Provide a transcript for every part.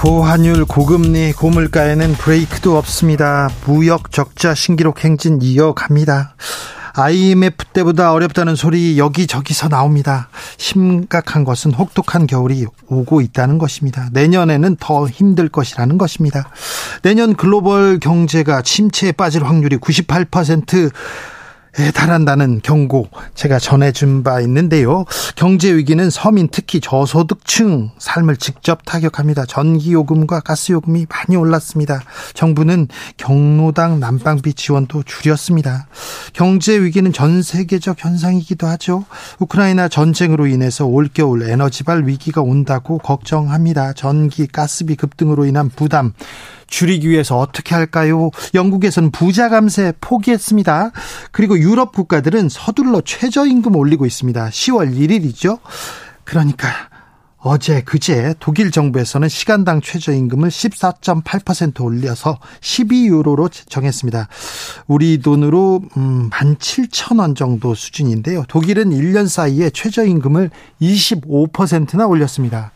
고환율, 고금리, 고물가에는 브레이크도 없습니다. 무역 적자 신기록 행진 이어갑니다. IMF 때보다 어렵다는 소리 여기저기서 나옵니다. 심각한 것은 혹독한 겨울이 오고 있다는 것입니다. 내년에는 더 힘들 것이라는 것입니다. 내년 글로벌 경제가 침체에 빠질 확률이 98%에 달한다는 경고 제가 전해준 바 있는데요. 경제 위기는 서민 특히 저소득층 삶을 직접 타격합니다. 전기요금과 가스요금이 많이 올랐습니다. 정부는 경로당 난방비 지원도 줄였습니다. 경제 위기는 전 세계적 현상이기도 하죠. 우크라이나 전쟁으로 인해서 올겨울 에너지발 위기가 온다고 걱정합니다. 전기, 가스비 급등으로 인한 부담 줄이기 위해서 어떻게 할까요? 영국에서는 부자 감세 포기했습니다. 그리고 유럽 국가들은 서둘러 최저임금 올리고 있습니다. 10월 1일이죠. 그러니까 어제 그제 독일 정부에서는 시간당 최저임금을 14.8% 올려서 12유로로 정했습니다. 우리 돈으로 음, 17,000원 정도 수준인데요. 독일은 1년 사이에 최저임금을 25%나 올렸습니다.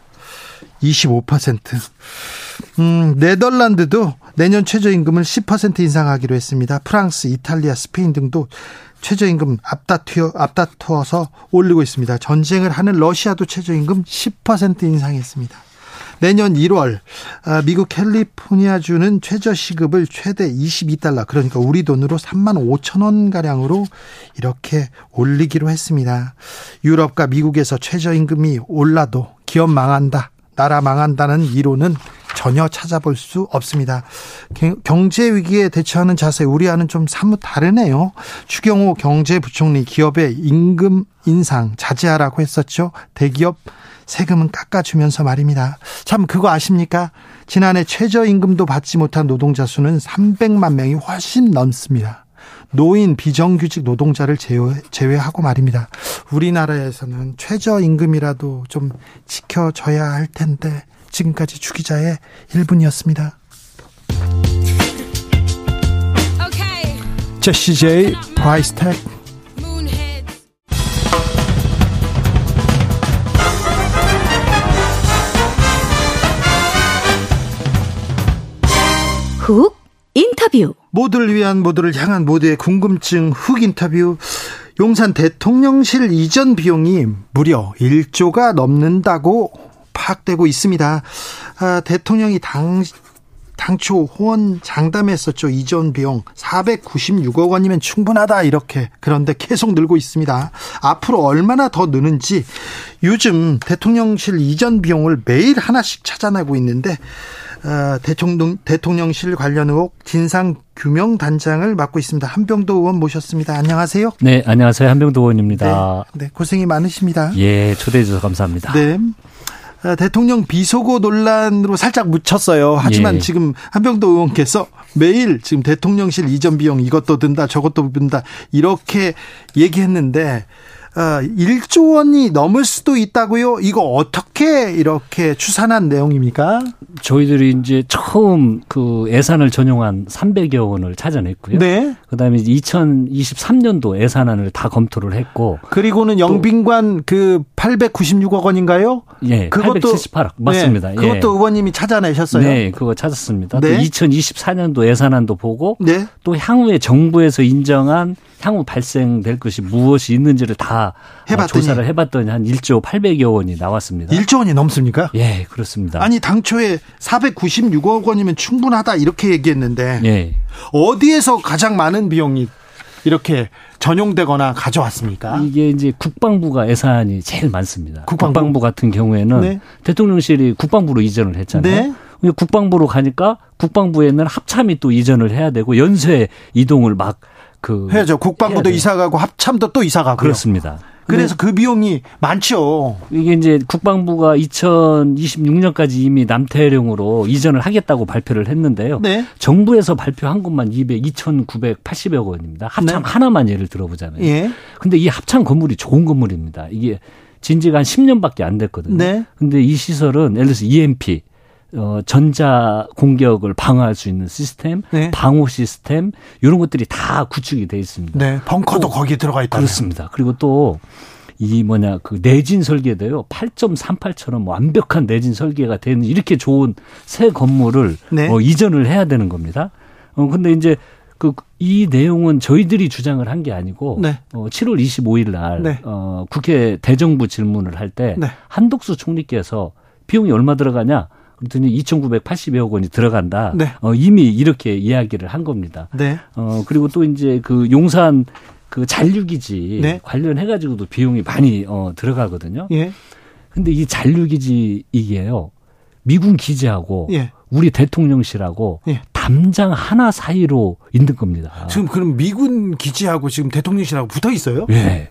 25%. 음, 네덜란드도 내년 최저임금을 10% 인상하기로 했습니다. 프랑스, 이탈리아, 스페인 등도 최저임금 앞다투어, 앞다투어서 올리고 있습니다. 전쟁을 하는 러시아도 최저임금 10% 인상했습니다. 내년 1월 아, 미국 캘리포니아주는 최저시급을 최대 22달러 그러니까 우리 돈으로 3만 5천 원 가량으로 이렇게 올리기로 했습니다. 유럽과 미국에서 최저임금이 올라도 기업 망한다. 나라 망한다는 이론은 전혀 찾아볼 수 없습니다. 경제 위기에 대처하는 자세 우리와는 좀 사뭇 다르네요. 추경호 경제부총리 기업의 임금 인상 자제하라고 했었죠. 대기업 세금은 깎아주면서 말입니다. 참 그거 아십니까? 지난해 최저임금도 받지 못한 노동자 수는 300만 명이 훨씬 넘습니다. 노인 비정규직 노동자를 제외, 하고 말입니다. 우리나라에서는 최저임금이라도 좀 지켜져야 할 텐데 지금까지 주기자의 1분이었습니다. Jessie J Price Tag 훅 인터뷰 모두를 위한 모두를 향한 모두의 궁금증 훅 인터뷰 용산 대통령실 이전 비용이 무려 1조가 넘는다고 파악되고 있습니다. 아, 대통령이 당 당초 호언 장담했었죠. 이전 비용 496억 원이면 충분하다 이렇게 그런데 계속 늘고 있습니다. 앞으로 얼마나 더 느는지 요즘 대통령실 이전 비용을 매일 하나씩 찾아내고 있는데 어, 대통령, 대통령실 관련 의혹 진상 규명 단장을 맡고 있습니다. 한병도 의원 모셨습니다. 안녕하세요. 네, 안녕하세요. 한병도 의원입니다. 네, 네 고생이 많으십니다. 예, 초대해 주셔서 감사합니다. 네. 어, 대통령 비속어 논란으로 살짝 묻혔어요. 하지만 예. 지금 한병도 의원께서 매일 지금 대통령실 이전 비용 이것도 든다 저것도 든다 이렇게 얘기했는데 1조 어, 원이 넘을 수도 있다고요? 이거 어떻게 이렇게 추산한 내용입니까? 저희들이 이제 처음 그 예산을 전용한 300여 원을 찾아냈고요. 네. 그다음에 2023년도 예산안을 다 검토를 했고 그리고는 영빈관 그 896억 원인가요? 예. 그것도 878억 맞습니다. 네, 그것도 예. 의원님이 찾아내셨어요. 네, 그거 찾았습니다. 네. 또 2024년도 예산안도 보고 네. 또 향후에 정부에서 인정한 향후 발생될 것이 무엇이 있는지를 다 해봤더니. 조사를 해봤더니 한 1조 800여 원이 나왔습니다. 1조 원이 넘습니까? 예, 그렇습니다. 아니 당초에 496억 원이면 충분하다 이렇게 얘기했는데 예. 어디에서 가장 많은 비용이 이렇게 전용되거나 가져왔습니까? 이게 이제 국방부가 예산이 제일 많습니다. 국방부, 국방부 같은 경우에는 네. 대통령실이 국방부로 이전을 했잖아요. 네. 국방부로 가니까 국방부에는 합참이 또 이전을 해야 되고 연쇄 이동을 막 그 해야죠. 국방부도 이사 가고 합참도 또 이사 가고 그렇습니다. 그래서 그 비용이 많죠. 이게 이제 국방부가 2026년까지 이미 남태령으로 이전을 하겠다고 발표를 했는데요. 네. 정부에서 발표한 것만 200, 2,980여 원입니다. 합참 네. 하나만 예를 들어보자면. 예. 근데 이 합참 건물이 좋은 건물입니다. 이게 진지가 한 10년밖에 안 됐거든요. 네. 근데 이 시설은 예를 들어서 EMP 어, 전자 공격을 방어할 수 있는 시스템, 네. 방호 시스템 이런 것들이 다 구축이 돼 있습니다. 네, 벙커도 거기에 들어가 있다. 그렇습니다. 그리고 또 이 뭐냐 그 내진 설계도요 8.38처럼 완벽한 내진 설계가 되는 이렇게 좋은 새 건물을 네. 어, 이전을 해야 되는 겁니다. 어 근데 이제 그 이 내용은 저희들이 주장을 한 게 아니고 네. 어 7월 25일 날 네. 어, 국회 대정부 질문을 할때 네. 한독수 총리께서 비용이 얼마 들어가냐 그랬더니 2,980여억 원이 들어간다. 네. 어, 이미 이렇게 이야기를 한 겁니다. 네. 어, 그리고 또 이제 그 용산 그 잔류기지 네. 관련해 가지고도 비용이 많이 어, 들어가거든요. 예. 근데 이 잔류기지 이게요. 미군 기지하고 예. 우리 대통령실하고 예. 담장 하나 사이로 있는 겁니다. 지금 그럼 미군 기지하고 지금 대통령실하고 붙어 있어요? 예.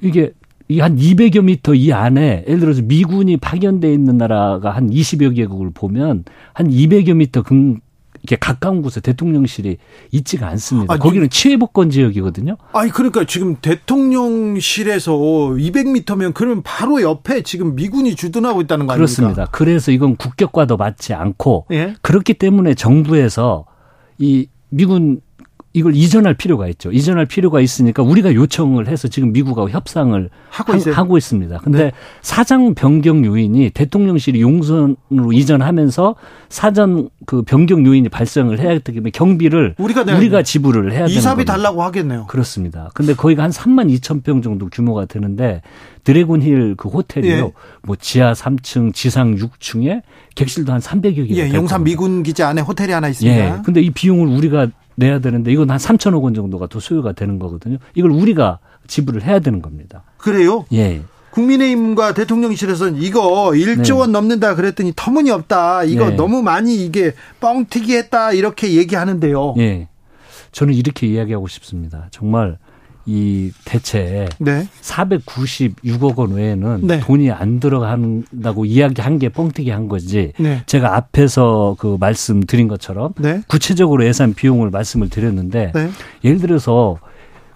이게 이 한 200여 미터 이 안에 예를 들어서 미군이 파견돼 있는 나라가 한 20여 개국을 보면 한 200여 미터 근 이렇게 가까운 곳에 대통령실이 있지가 않습니다. 아, 거기는 치외복권 지역이거든요. 아니 그러니까 지금 대통령실에서 200m면 그러면 바로 옆에 지금 미군이 주둔하고 있다는 거 아닙니까? 그렇습니다. 그래서 이건 국격과도 맞지 않고 예? 그렇기 때문에 정부에서 이 미군 이걸 이전할 필요가 있죠. 이전할 필요가 있으니까 우리가 요청을 해서 지금 미국하고 협상을 하고, 하, 고 있습니다. 근데 네. 사장 변경 요인이 대통령실이 용선으로 이전하면서 사전 그 변경 요인이 발생을 해야 되기 때문에 경비를 우리가, 우리가 지불을 해야 되는 이사비 달라고 하겠네요. 그렇습니다. 근데 거기가 한 3만 2천 평 정도 규모가 되는데 드래곤 힐 그 호텔이요. 예. 뭐 지하 3층, 지상 6층에 객실도 한 300여 개. 예, 용산 미군 기지 안에 호텔이 하나 있습니다. 예. 근데 이 비용을 우리가 내야 되는데 이건 한 3천억 원 정도가 더 소요가 되는 거거든요. 이걸 우리가 지불을 해야 되는 겁니다. 그래요? 예. 국민의힘과 대통령실에서는 이거 1조 네. 원 넘는다 그랬더니 터무니없다. 이거 네. 너무 많이 이게 뻥튀기 했다. 이렇게 얘기하는데요. 예. 저는 이렇게 이야기하고 싶습니다. 정말 이 대체 네. 496억 원 외에는 네. 돈이 안 들어간다고 이야기한 게 뻥튀기 한 거지. 네. 제가 앞에서 그 말씀드린 것처럼 네. 구체적으로 예산 비용을 말씀을 드렸는데 네. 예를 들어서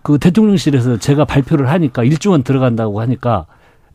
그 대통령실에서 제가 발표를 하니까 1조 원 들어간다고 하니까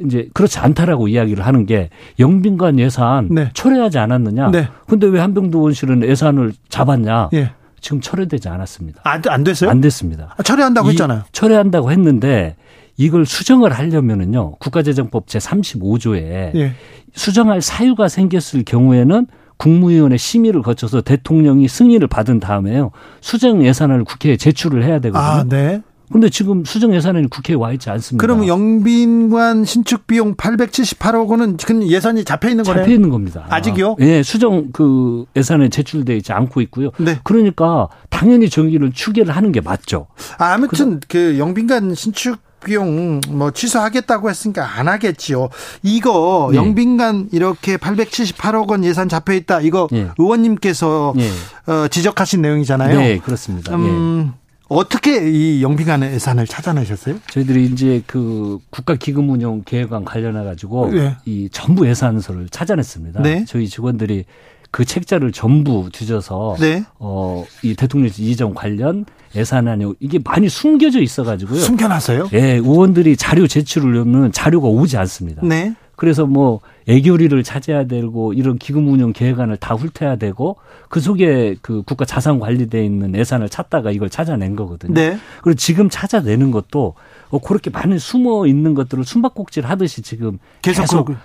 이제 그렇지 않다라고 이야기를 하는 게 영빈관 예산 네. 철회하지 않았느냐. 근데 왜 한병도 원실은 예산을 잡았냐. 예. 지금 철회되지 않았습니다. 안, 안 됐어요? 안 됐습니다. 아, 철회한다고 했잖아요. 철회한다고 했는데 이걸 수정을 하려면은요. 국가재정법 제 35조에 예. 수정할 사유가 생겼을 경우에는 국무위원회 심의를 거쳐서 대통령이 승인을 받은 다음에요. 수정 예산을 국회에 제출을 해야 되거든요. 아, 네. 근데 지금 수정 예산에는 국회에 와 있지 않습니다. 그러면 영빈관 신축 비용 878억 원은 지금 예산이 잡혀 있는 거네요. 잡혀 있는 겁니다. 아직요? 예, 수정 그 예산에 제출돼 있지 않고 있고요. 네. 그러니까 당연히 정기를 추계를 하는 게 맞죠. 아, 아무튼 그 영빈관 신축 비용 뭐 취소하겠다고 했으니까 안 하겠지요. 이거 네. 영빈관 이렇게 878억 원 예산 잡혀 있다. 이거 네. 의원님께서 네. 어, 지적하신 내용이잖아요. 네, 그렇습니다. 음, 예. 어떻게 이 영빈관 예산을 찾아내셨어요? 저희들이 이제 그 국가 기금 운용 계획안 관련해 가지고 네. 이 전부 예산서를 찾아냈습니다. 네. 저희 직원들이 그 책자를 전부 뒤져서 네. 어이 대통령실 이전 관련 예산안이 이게 많이 숨겨져 있어 가지고요. 숨겨놨어요? 예, 의원들이 자료 제출을 하면 자료가 오지 않습니다. 네. 그래서 뭐 애교리를 찾아야 되고 이런 기금 운영 계획안을 다 훑어야 되고 그 속에 그 국가 자산 관리돼 있는 예산을 찾다가 이걸 찾아낸 거거든요. 네. 그리고 지금 찾아내는 것도 어, 그렇게 많은 숨어 있는 것들을 숨바꼭질 하듯이 지금 계속, 계속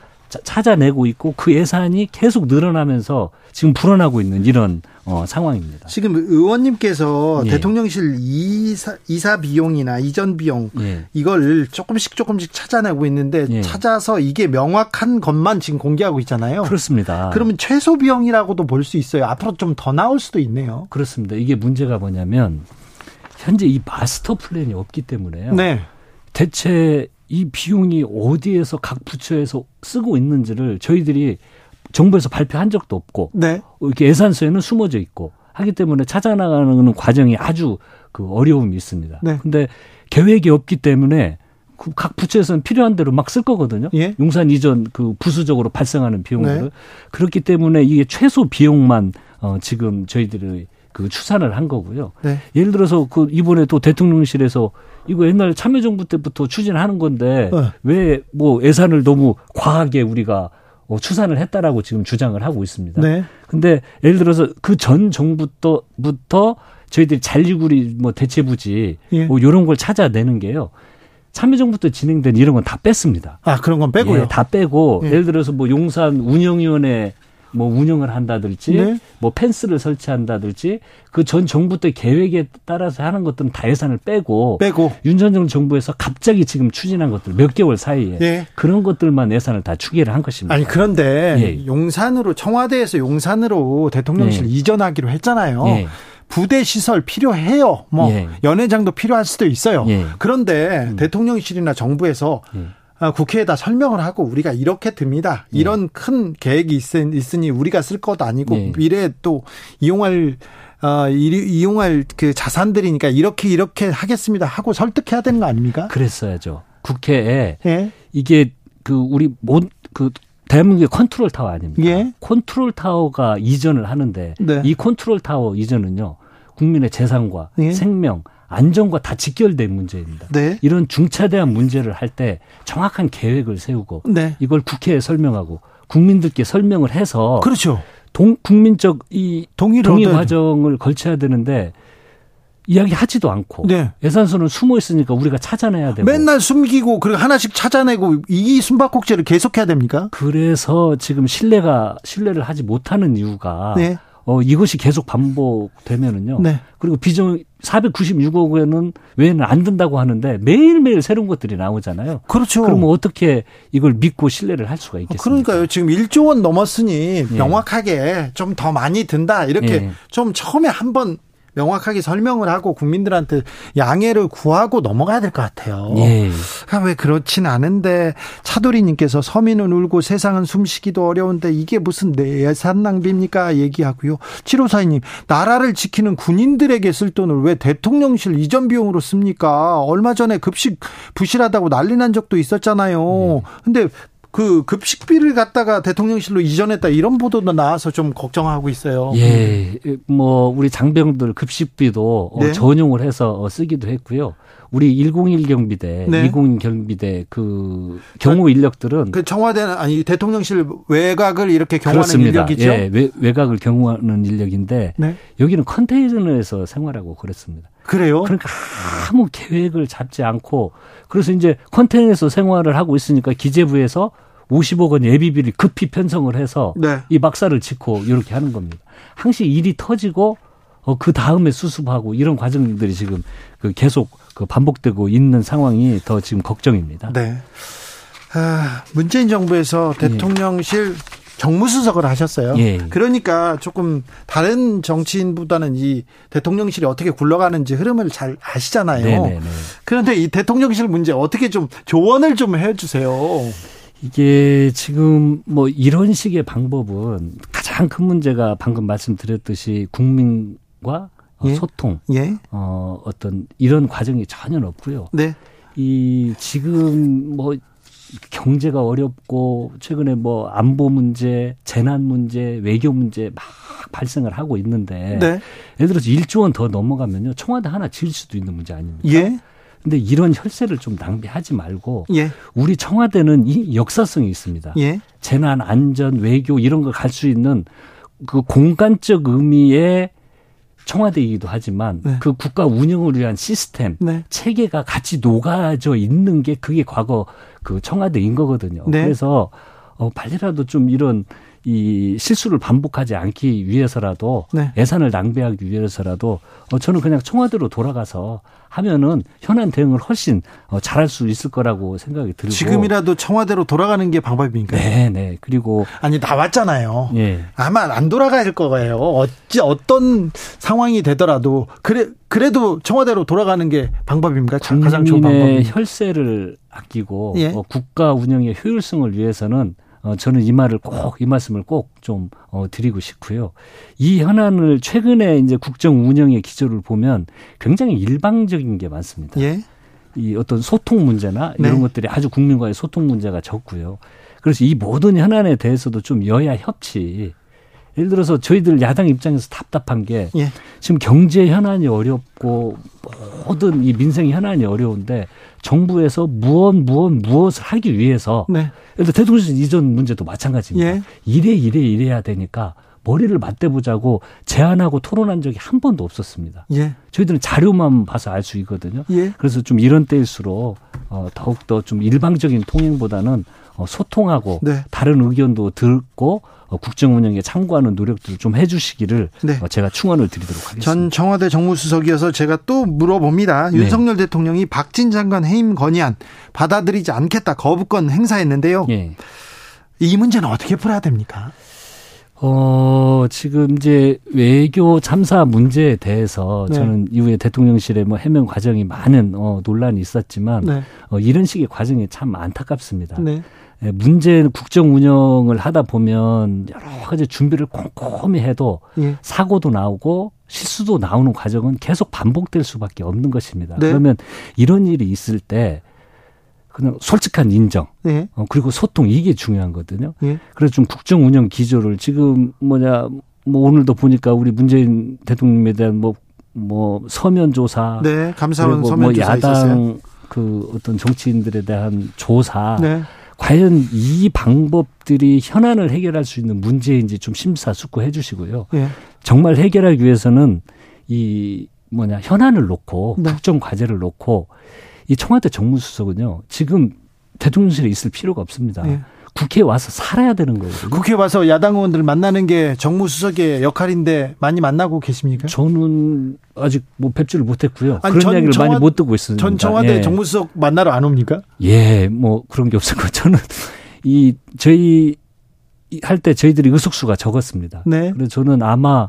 찾아내고 있고 그 예산이 계속 늘어나면서 지금 불어나고 있는 이런 어, 상황입니다. 지금 의원님께서 예. 대통령실 이사, 이사 비용이나 이전 비용 예. 이걸 조금씩 조금씩 찾아내고 있는데 예. 찾아서 이게 명확한 것만 지금 공개하고 있잖아요. 그렇습니다. 그러면 최소 비용이라고도 볼 수 있어요. 앞으로 좀 더 나올 수도 있네요. 그렇습니다. 이게 문제가 뭐냐면 현재 이 마스터 플랜이 없기 때문에요. 네. 대체 이 비용이 어디에서 각 부처에서 쓰고 있는지를 저희들이 정부에서 발표한 적도 없고 네. 이렇게 예산서에는 숨어져 있고 하기 때문에 찾아나가는 과정이 아주 그 어려움이 있습니다. 네. 근데 계획이 없기 때문에 그각 부처에서는 필요한 대로 막 쓸 거거든요. 예? 용산 이전 그 부수적으로 발생하는 비용들을 네. 그렇기 때문에 이게 최소 비용만 어 지금 저희들이 그 추산을 한 거고요. 네. 예를 들어서 그 이번에 또 대통령실에서 이거 옛날 참여정부 때부터 추진하는 건데 네. 왜뭐 예산을 너무 과하게 우리가 어, 추산을 했다라고 지금 주장을 하고 있습니다. 네. 근데 예를 들어서 그 전 정부부터 저희들이 잔리구리 뭐 대체부지 예. 뭐 이런 걸 찾아내는 게요. 참여정부 때 진행된 이런 건 다 뺐습니다. 아 그런 건 빼고요. 예, 다 빼고 예. 를 들어서 뭐 용산 운영위원회 뭐 운영을 한다든지 네. 뭐 펜스를 설치한다든지 그 전 정부 때 계획에 따라서 하는 것들은 다 예산을 빼고 빼고 윤 전정 정부에서 갑자기 지금 추진한 것들 몇 개월 사이에 네. 그런 것들만 예산을 다 추계를 한 것입니다. 아니 그런데 예. 용산으로 청와대에서 용산으로 대통령실 예. 이전하기로 했잖아요. 예. 부대 시설 필요해요. 뭐 예. 연회장도 필요할 수도 있어요. 예. 그런데 음. 대통령실이나 정부에서 예. 아, 국회에다 설명을 하고 우리가 이렇게 듭니다. 네. 이런 네. 큰 계획이 있, 으니 우리가 쓸 것도 아니고 네. 미래에 또 이용할 어, 이용할 그 자산들이니까 이렇게 이렇게 하겠습니다 하고 설득해야 되는 거 아닙니까? 그랬어야죠. 국회에 네. 이게 그 우리 뭔그 대한민국의 컨트롤 타워 아닙니까? 예. 컨트롤 타워가 이전을 하는데 네. 이 컨트롤 타워 이전은요 국민의 재산과 예. 생명 안전과 다 직결된 문제입니다. 네. 이런 중차대한 문제를 할 때 정확한 계획을 세우고 네. 이걸 국회에 설명하고 국민들께 설명을 해서 그렇죠. 동, 국민적 이 동의 과정을 걸쳐야 되는데 이야기하지도 않고 네. 예산서는 숨어 있으니까 우리가 찾아내야 되고 맨날 숨기고 그리고 하나씩 찾아내고 이 숨바꼭질을 계속해야 됩니까? 그래서 지금 신뢰가 신뢰를 하지 못하는 이유가 네. 어, 이것이 계속 반복되면은요. 네. 그리고 비정 496억 원은 외에는 안 든다고 하는데 매일매일 새로운 것들이 나오잖아요. 그렇죠. 그러면 어떻게 이걸 믿고 신뢰를 할 수가 어, 있겠습니까? 그러니까요. 지금 1조 원 넘었으니 예. 명확하게 예. 좀더 많이 든다. 이렇게 예. 좀 처음에 한번 명확하게 설명을 하고 국민들한테 양해를 구하고 넘어가야 될 것 같아요. 예. 그러니까 왜 그렇진 않은데 차도리님께서 서민은 울고 세상은 숨쉬기도 어려운데 이게 무슨 예산 낭비입니까? 얘기하고요. 7542님 나라를 지키는 군인들에게 쓸 돈을 왜 대통령실 이전 비용으로 씁니까? 얼마 전에 급식 부실하다고 난리 난 적도 있었잖아요. 예. 근데 그 급식비를 갖다가 대통령실로 이전했다 이런 보도도 나와서 좀 걱정하고 있어요. 예, 뭐 우리 장병들 급식비도 어, 네. 전용을 해서 어, 쓰기도 했고요. 우리 101 경비대, 네. 201 경비대 그 경호 인력들은 그 청와대는 아니 대통령실 외곽을 이렇게 경호하는 그렇습니다. 인력이죠. 예, 외, 곽을 경호하는 인력인데 네. 여기는 컨테이너에서 생활하고 그랬습니다. 그래요? 그러니까 아무 계획을 잡지 않고 그래서 이제 컨테이너에서 생활을 하고 있으니까 기재부에서 50억 원 예비비를 급히 편성을 해서 네. 이 막사를 짓고 이렇게 하는 겁니다. 항시 일이 터지고 어, 그 다음에 수습하고 이런 과정들이 지금 그 계속 그 반복되고 있는 상황이 더 지금 걱정입니다. 네. 아, 문재인 정부에서 예. 대통령실 예. 정무수석을 하셨어요. 예. 그러니까 조금 다른 정치인보다는 이 대통령실이 어떻게 굴러가는지 흐름을 잘 아시잖아요. 네네네. 그런데 이 대통령실 문제 어떻게 좀 조언을 좀 해주세요. 이게 지금 뭐 이런 식의 방법은 가장 큰 문제가 방금 말씀드렸듯이 국민과 예? 소통, 예? 어, 어떤 이런 과정이 전혀 없고요. 네. 이 지금 뭐 경제가 어렵고 최근에 뭐 안보 문제, 재난 문제, 외교 문제 막 발생을 하고 있는데 네. 예를 들어서 1조 원 더 넘어가면요 청와대 하나 지을 수도 있는 문제 아닙니까? 예. 근데 이런 혈세를 좀 낭비하지 말고 예. 우리 청와대는 이 역사성이 있습니다. 예. 재난 안전 외교 이런 걸 갈 수 있는 그 공간적 의미의 청와대이기도 하지만 네. 그 국가 운영을 위한 시스템 네. 체계가 같이 녹아져 있는 게 그게 과거 그 청와대인 거거든요. 네. 그래서 어 빨리라도 좀 이런 이 실수를 반복하지 않기 위해서라도 네. 예산을 낭비하기 위해서라도 어 저는 그냥 청와대로 돌아가서 하면은 현안 대응을 훨씬 어 잘할 수 있을 거라고 생각이 들고 지금이라도 청와대로 돌아가는 게 방법입니까? 네, 네. 그리고 아니 나왔잖아요. 예. 아마 안 돌아갈 거예요. 어찌 어떤 상황이 되더라도 그래 그래도 청와대로 돌아가는 게 방법입니까? 가장 좋은 방법. 혈세를 아끼고 예. 어, 국가 운영의 효율성을 위해서는 어, 저는 이 말을 꼭, 이 말씀을 꼭 좀, 어, 드리고 싶고요. 이 현안을 최근에 이제 국정 운영의 기조를 보면 굉장히 일방적인 게 많습니다. 예? 이 어떤 소통 문제나 이런 네. 것들이 아주 국민과의 소통 문제가 적고요. 그래서 이 모든 현안에 대해서도 좀 여야 협치. 예를 들어서 저희들 야당 입장에서 답답한 게 예. 지금 경제 현안이 어렵고 모든 이 민생 현안이 어려운데 정부에서 무엇 무엇 무엇을 하기 위해서 네. 예를 들어 대통령실 이전 문제도 마찬가지입니다. 예. 이래 이래 이래야 되니까 머리를 맞대보자고 제안하고 토론한 적이 한 번도 없었습니다. 예. 저희들은 자료만 봐서 알 수 있거든요. 예. 그래서 좀 이런 때일수록 어, 더욱더 좀 일방적인 통행보다는 어, 소통하고 네. 다른 의견도 듣고 어, 국정 운영에 참고하는 노력들을 좀 해주시기를 네. 어, 제가 충원을 드리도록 하겠습니다. 전 청와대 정무수석이어서 제가 또 물어봅니다. 네. 윤석열 대통령이 박진 장관 해임 건의안 받아들이지 않겠다 거부권 행사했는데요. 네. 이 문제는 어떻게 풀어야 됩니까? 어, 지금 이제 외교 참사 문제에 대해서 네. 저는 이후에 대통령실에 뭐 해명 과정이 많은 어, 논란이 있었지만 네. 어, 이런 식의 과정이 참 안타깝습니다. 네. 예, 문제는 국정 운영을 하다 보면 여러 가지 준비를 꼼꼼히 해도 예. 사고도 나오고 실수도 나오는 과정은 계속 반복될 수밖에 없는 것입니다. 네. 그러면 이런 일이 있을 때 그냥 솔직한 인정 예. 어, 그리고 소통 이게 중요한거든요. 예. 그래서 좀 국정 운영 기조를 지금 뭐냐 뭐 오늘도 보니까 우리 문재인 대통령에 대한 뭐뭐 뭐 서면 조사, 네, 감사원 서면 뭐 조사 야당 있었어요? 그 어떤 정치인들에 대한 조사. 네. 과연 이 방법들이 현안을 해결할 수 있는 문제인지 좀 심사숙고해 주시고요. 예. 정말 해결하기 위해서는 이 뭐냐 현안을 놓고 네. 국정 과제를 놓고 이 청와대 정무수석은요 지금 대통령실에 있을 필요가 없습니다. 예. 국회에 와서 살아야 되는 거예요. 국회 에 와서 야당 의원들 만나는 게 정무수석의 역할인데 많이 만나고 계십니까? 저는 아직 뭐 뵙지를 못했고요. 아니, 그런 이야기를 청와, 많이 못 듣고 있습니다. 전 청와대 예. 정무수석 만나러 안 옵니까? 예, 뭐 그런 게 없었고 저는 이 저희 할 때 저희들이 의석수가 적었습니다. 네. 그래서 저는 아마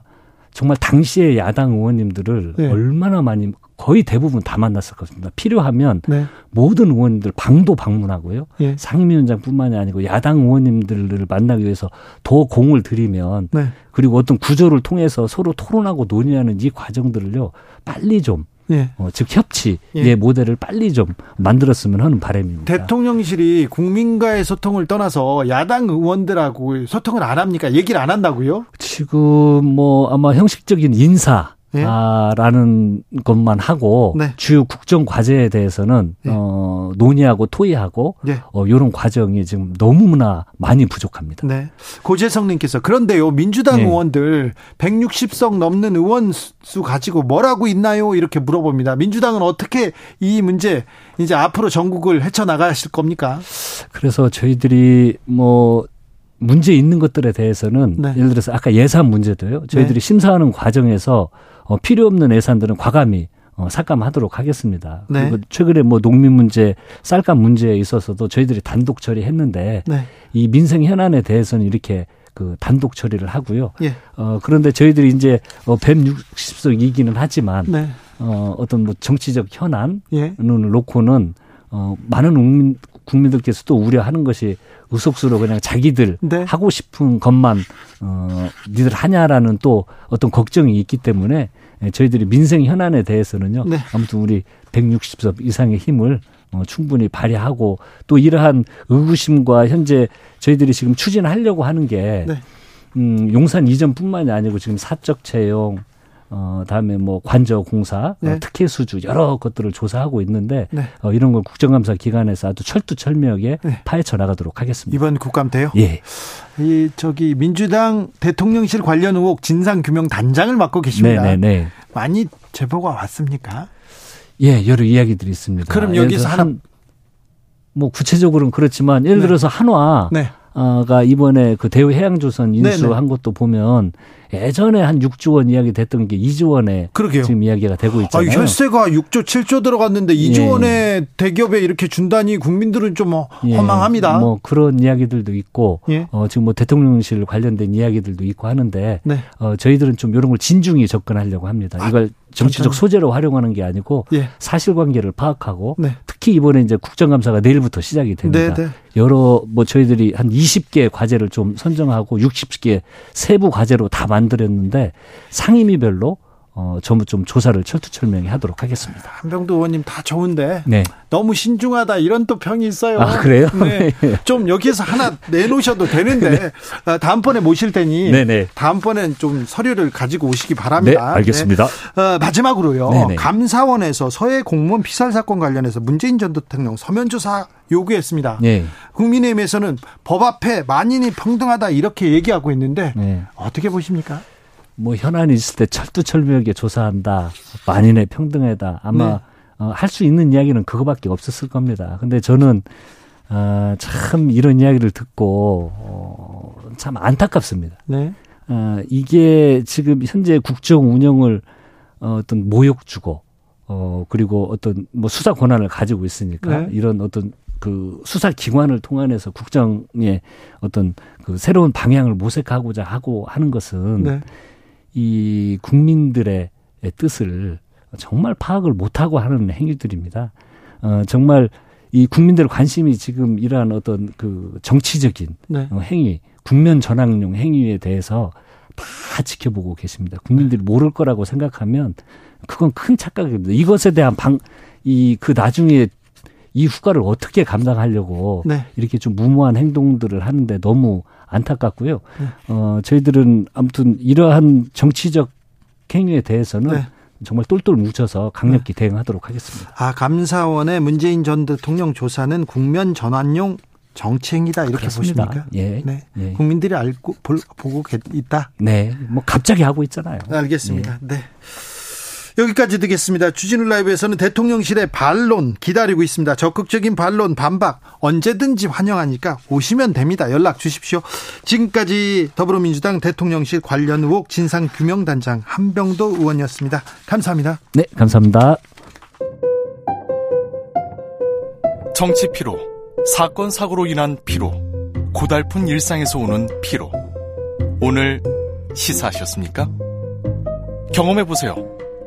정말 당시에 야당 의원님들을 네. 얼마나 많이 거의 대부분 다 만났었거든요. 필요하면 네. 모든 의원님들 방도 방문하고요. 예. 상임위원장뿐만이 아니고 야당 의원님들을 만나기 위해서 더 공을 들이면 네. 그리고 어떤 구조를 통해서 서로 토론하고 논의하는 이 과정들을요 빨리 좀 예. 어, 즉 협치의 예. 모델을 빨리 좀 만들었으면 하는 바람입니다. 대통령실이 국민과의 소통을 떠나서 야당 의원들하고 소통을 안 합니까? 얘기를 안 한다고요? 지금 뭐 아마 형식적인 인사 네. 아, 라는 것만 하고 네. 주요 국정 과제에 대해서는 네. 어, 논의하고 토의하고 네. 어, 요런 과정이 지금 너무나 많이 부족합니다. 네. 고재성 님께서 그런데요. 민주당 네. 의원들 160석 넘는 의원 수 가지고 뭐라고 있나요? 이렇게 물어봅니다. 민주당은 어떻게 이 문제 이제 앞으로 전국을 헤쳐 나가실 겁니까? 그래서 저희들이 뭐 문제 있는 것들에 대해서는 네. 예를 들어서 아까 예산 문제도요. 저희들이 네. 심사하는 과정에서 어, 필요 없는 예산들은 과감히 어, 삭감하도록 하겠습니다. 네. 그리고 최근에 뭐 농민 문제, 쌀값 문제에 있어서도 저희들이 단독 처리했는데 네. 이 민생 현안에 대해서는 이렇게 그 단독 처리를 하고요. 예. 어, 그런데 저희들이 이제 어, 160석이기는 하지만 네. 어, 어떤 뭐 정치적 현안을 예. 놓고는 어, 많은 국민, 국민들께서도 우려하는 것이 의석수로 그냥 자기들 네. 하고 싶은 것만 어 니들 하냐라는 또 어떤 걱정이 있기 때문에 저희들이 민생 현안에 대해서는요. 네. 아무튼 우리 160석 이상의 힘을 어, 충분히 발휘하고 또 이러한 의구심과 현재 저희들이 지금 추진하려고 하는 게 네. 음, 용산 이전뿐만이 아니고 지금 사적 채용 어, 다음에 뭐 관저 공사, 어, 네. 어, 특혜 수주 여러 것들을 조사하고 있는데 네. 어, 이런 걸 국정감사 기관에서 아주 철두철미하게 네. 파헤쳐 나가도록 하겠습니다. 이번 국감 때요? 예. 이 저기 민주당 대통령실 관련 의혹 진상 규명 단장을 맡고 계십니다. 네네네. 네, 네. 많이 제보가 왔습니까? 예, 여러 이야기들이 있습니다. 그럼 여기서 한, 뭐 구체적으로는 그렇지만 예를 네. 들어서 한화 네. 가 이번에 그 대우 해양조선 인수한 것도 보면 예전에 한 6조 원 이야기 됐던 게 2조 원에 그러게요. 지금 이야기가 되고 있잖아요. 아, 혈세가 6조 7조 들어갔는데 2조 예. 원에 대기업에 이렇게 준다니 국민들은 좀 예. 허망합니다. 뭐 그런 이야기들도 있고 예. 어, 지금 뭐 대통령실 관련된 이야기들도 있고 하는데 네. 어, 저희들은 좀 이런 걸 진중히 접근하려고 합니다. 아, 이걸 정치적 소재로 활용하는 게 아니고 예. 사실관계를 파악하고 네. 특히 이번에 이제 국정감사가 내일부터 시작이 됩니다. 네, 네. 여러 뭐 저희들이 한 20개 과제를 좀 선정하고 60개 세부 과제로 다 만들었는데 상임위별로 어, 전부 좀 조사를 철두철명히 하도록 하겠습니다. 한병도 의원님 다 좋은데 네. 너무 신중하다 이런 또 평이 있어요. 아 그래요? 네. 좀 여기에서 하나 내놓으셔도 되는데 네. 아, 다음번에 모실 테니 네네. 다음번엔 좀 서류를 가지고 오시기 바랍니다. 네, 알겠습니다. 네. 어, 마지막으로요. 네네. 감사원에서 서해 공무원 피살 사건 관련해서 문재인 전 대통령 서면 조사 요구했습니다. 네. 국민의힘에서는 법 앞에 만인이 평등하다 이렇게 얘기하고 있는데 네. 어떻게 보십니까? 뭐 현안이 있을 때 철두철미하게 조사한다. 만인의 평등에다 아마 네. 어, 할 수 있는 이야기는 그거밖에 없었을 겁니다. 근데 저는 어, 참 이런 이야기를 듣고 어, 참 안타깝습니다. 네. 어, 이게 지금 현재 국정 운영을 어, 어떤 모욕 주고 어 그리고 어떤 뭐 수사 권한을 가지고 있으니까 네. 이런 어떤 그 수사 기관을 통한해서 국정의 어떤 그 새로운 방향을 모색하고자 하고 하는 것은 네. 이 국민들의 뜻을 정말 파악을 못하고 하는 행위들입니다. 어, 정말 이 국민들 관심이 지금 이러한 어떤 그 정치적인 네. 어, 행위, 국면 전환용 행위에 대해서 다 지켜보고 계십니다. 국민들이 모를 거라고 생각하면 그건 큰 착각입니다. 이것에 대한 방, 이 그 나중에 이 후과를 어떻게 감당하려고 네. 이렇게 좀 무모한 행동들을 하는데 너무 안타깝고요. 네. 어, 저희들은 아무튼 이러한 정치적 행위에 대해서는 네. 정말 똘똘 뭉쳐서 강력히 네. 대응하도록 하겠습니다. 아, 감사원의 문재인 전 대통령 조사는 국면 전환용 정치행위다 이렇게 그렇습니다. 보십니까? 예. 네. 예. 국민들이 알고 볼, 보고 있다. 네. 뭐 갑자기 하고 있잖아요. 알겠습니다. 예. 네. 여기까지 듣겠습니다. 주진우 라이브에서는 대통령실의 반론 기다리고 있습니다. 적극적인 반론, 반박 언제든지 환영하니까 오시면 됩니다. 연락 주십시오. 지금까지 더불어민주당 대통령실 관련 의혹 진상규명단장 한병도 의원이었습니다. 감사합니다. 네, 감사합니다. 정치 피로, 사건 사고로 인한 피로, 고달픈 일상에서 오는 피로. 오늘 시사하셨습니까? 경험해 보세요.